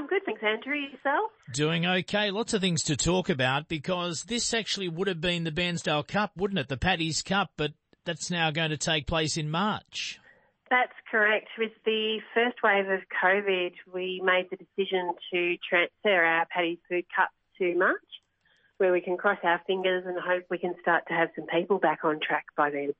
I'm good, thanks, Andrew. Yourself? Doing okay. Lots of things to talk about because this actually would have been the Bairnsdale Cup, wouldn't it? The Paddy's Cup, but that's now going to take place in March. That's correct. With the first wave of COVID, we made the decision to transfer our Paddy's Food Cup to March, where we can cross our fingers and hope we can start to have some people back on track by then.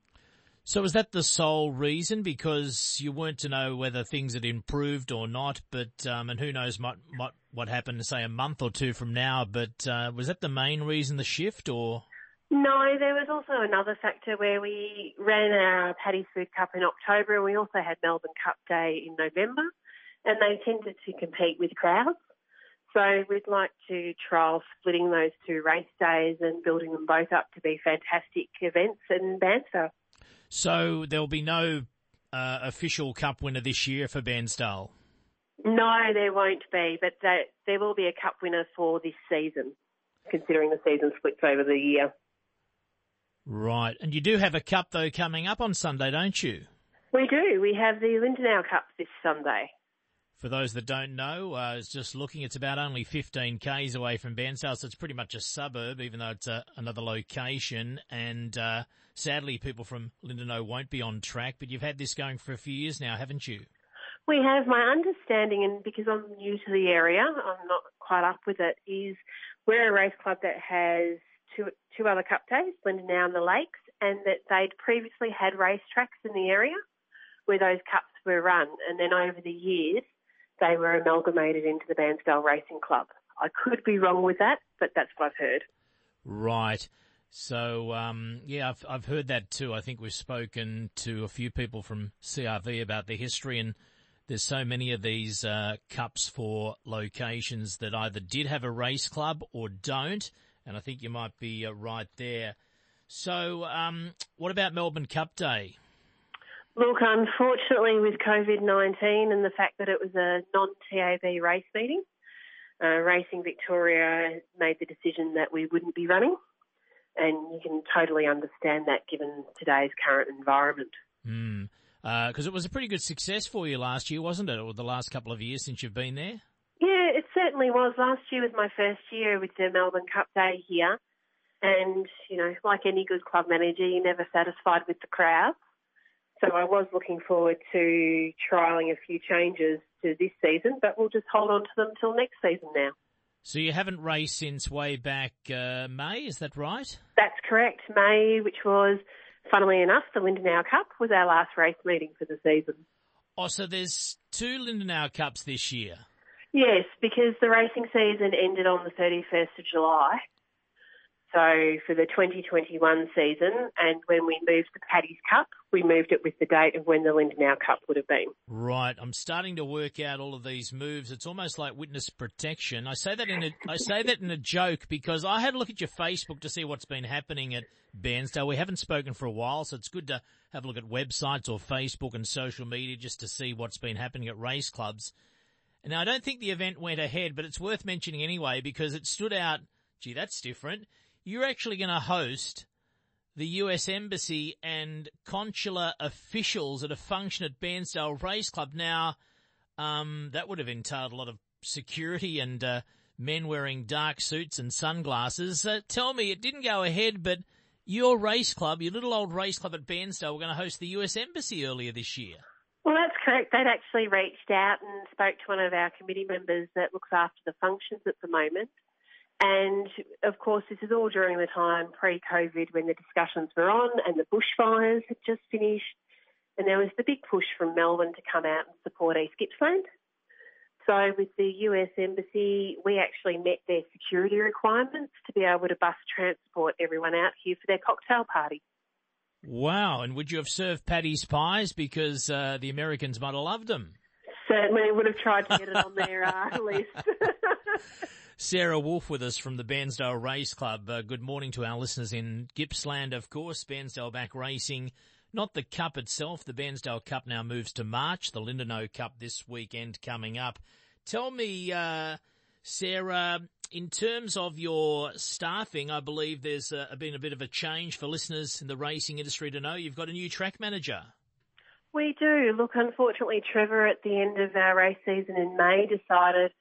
So is that the sole reason? Because you weren't to know whether things had improved or not, but um, and who knows what what what happened, say a month or two from now. But uh, was that the main reason the shift, or? No, there was also another factor where we ran our Paddy's Food Cup in October and we also had Melbourne Cup Day in November and they tended to compete with crowds. So we'd like to trial splitting those two race days and building them both up to be fantastic events in Bairnsdale. So there'll be no uh, official cup winner this year for Bairnsdale? No, there won't be, but there, there will be a cup winner for this season, considering the season splits over the year. Right. And you do have a cup though coming up on Sunday, don't you? We do. We have the Lindenow Cup this Sunday. For those that don't know, uh, I was just looking, it's about only 15 k's away from Bairnsdale, so it's pretty much a suburb, even though it's a, another location. And uh, sadly, people from Lindenow won't be on track, but you've had this going for a few years now, haven't you? We have. My understanding, and because I'm new to the area, I'm not quite up with it, is we're a race club that has two, two other cup days, Lindenow and the Lakes, and that they'd previously had racetracks in the area where those cups were run. And then over the years, they were amalgamated into the Bairnsdale Racing Club. I could be wrong with that, but that's what I've heard. Right. So, um, yeah, I've, I've heard that too. I think we've spoken to a few people from CRV about the history and there's so many of these uh, cups for locations that either did have a race club or don't. And I think you might be uh, right there. So, um, what about Melbourne Cup Day? Look, unfortunately, with COVID 19 and the fact that it was a non TAB race meeting, uh, Racing Victoria made the decision that we wouldn't be running. And you can totally understand that given today's current environment. Because uh, it was a pretty good success for you last year, wasn't it? Or the last couple of years since you've been there? Yeah, it certainly was. Last year was my first year with the Melbourne Cup Day here. And, you know, like any good club manager, you're never satisfied with the crowd. So I was looking forward to trialling a few changes to this season, but we'll just hold on to them till next season now. So you haven't raced since way back uh, May, is that right? That's correct. May, which was, funnily enough, the Lindenow Cup was our last race meeting for the season. Oh, so there's two Lindenow Cups this year? Yes, because the racing season ended on the 31st of July. So for the 2021 season, and when we moved the Paddy's Cup, we moved it with the date of when the Lindenow Cup would have been. Right. I'm starting to work out all of these moves. It's almost like witness protection. I say that in a, I say that in a joke because I had a look at your Facebook to see what's been happening at Bairnsdale. We haven't spoken for a while, so it's good to have a look at websites or Facebook and social media just to see what's been happening at race clubs. Now, I don't think the event went ahead, but it's worth mentioning anyway because it stood out. Gee, that's different you're actually going to host the US Embassy and consular officials at a function at Bairnsdale Race Club. Now, um, that would have entailed a lot of security and uh, men wearing dark suits and sunglasses. Uh, tell me, it didn't go ahead, but your race club, your little old race club at Bairnsdale, were going to host the US Embassy earlier this year. Well, that's correct. They'd actually reached out and spoke to one of our committee members that looks after the functions at the moment. And of course, this is all during the time pre COVID when the discussions were on and the bushfires had just finished. And there was the big push from Melbourne to come out and support East Gippsland. So, with the US Embassy, we actually met their security requirements to be able to bus transport everyone out here for their cocktail party. Wow. And would you have served Paddy's pies? Because uh, the Americans might have loved them. Certainly would have tried to get it on their uh, list. Sarah Wolf with us from the Bairnsdale Race Club. Uh, good morning to our listeners in Gippsland, of course. Bairnsdale back racing. Not the cup itself. The Bairnsdale Cup now moves to March. The Lindenow Cup this weekend coming up. Tell me, uh, Sarah, in terms of your staffing, I believe there's uh, been a bit of a change for listeners in the racing industry to know. You've got a new track manager. We do. Look, unfortunately, Trevor at the end of our race season in May decided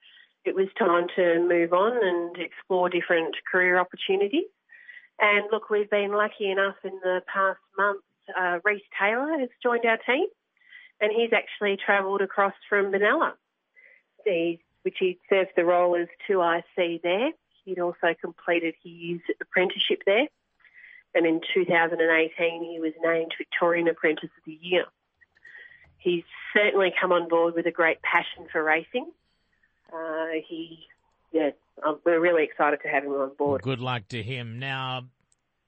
it was time to move on and explore different career opportunities. And look, we've been lucky enough in the past month. Uh, Reese Taylor has joined our team, and he's actually travelled across from Benalla, which he served the role as 2IC there. He'd also completed his apprenticeship there, and in 2018 he was named Victorian Apprentice of the Year. He's certainly come on board with a great passion for racing. Uh, he, yeah, um, we're really excited to have him on board. Good luck to him. Now,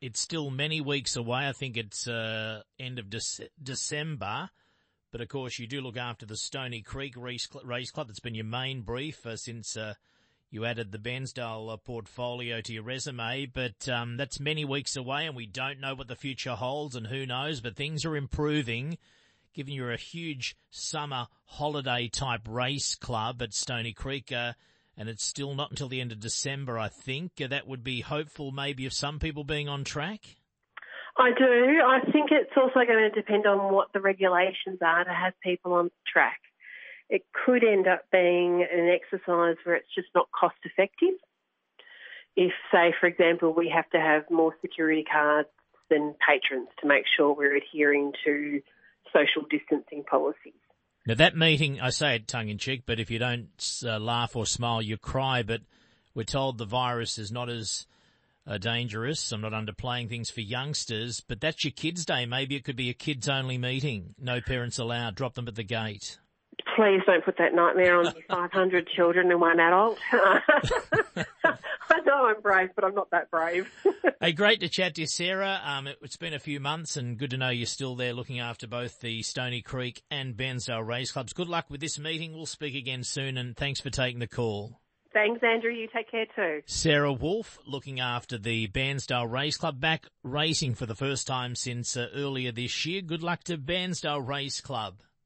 it's still many weeks away. I think it's uh, end of De- December. But of course, you do look after the Stony Creek Race, Club. That's been your main brief uh, since uh, you added the Bairnsdale uh, portfolio to your resume. But um, that's many weeks away, and we don't know what the future holds, and who knows. But things are improving given you're a huge summer holiday type race club at Stony Creek, uh, and it's still not until the end of December, I think. Uh, that would be hopeful maybe of some people being on track. I do. I think it's also going to depend on what the regulations are to have people on track. It could end up being an exercise where it's just not cost effective. If, say, for example, we have to have more security cards than patrons to make sure we're adhering to social distancing policies. Now that meeting, I say it tongue in cheek, but if you don't uh, laugh or smile, you cry. But we're told the virus is not as uh, dangerous. I'm not underplaying things for youngsters, but that's your kids' day. Maybe it could be a kids only meeting. No parents allowed. Drop them at the gate please don't put that nightmare on 500 children and one adult. I know I'm brave, but I'm not that brave. hey, great to chat to you, Sarah. Um, it, has been a few months and good to know you're still there looking after both the Stony Creek and Bairnsdale Race Clubs. Good luck with this meeting. We'll speak again soon and thanks for taking the call. Thanks, Andrew. You take care too. Sarah Wolf, looking after the Bairnsdale Race Club, back racing for the first time since uh, earlier this year. Good luck to Bairnsdale Race Club.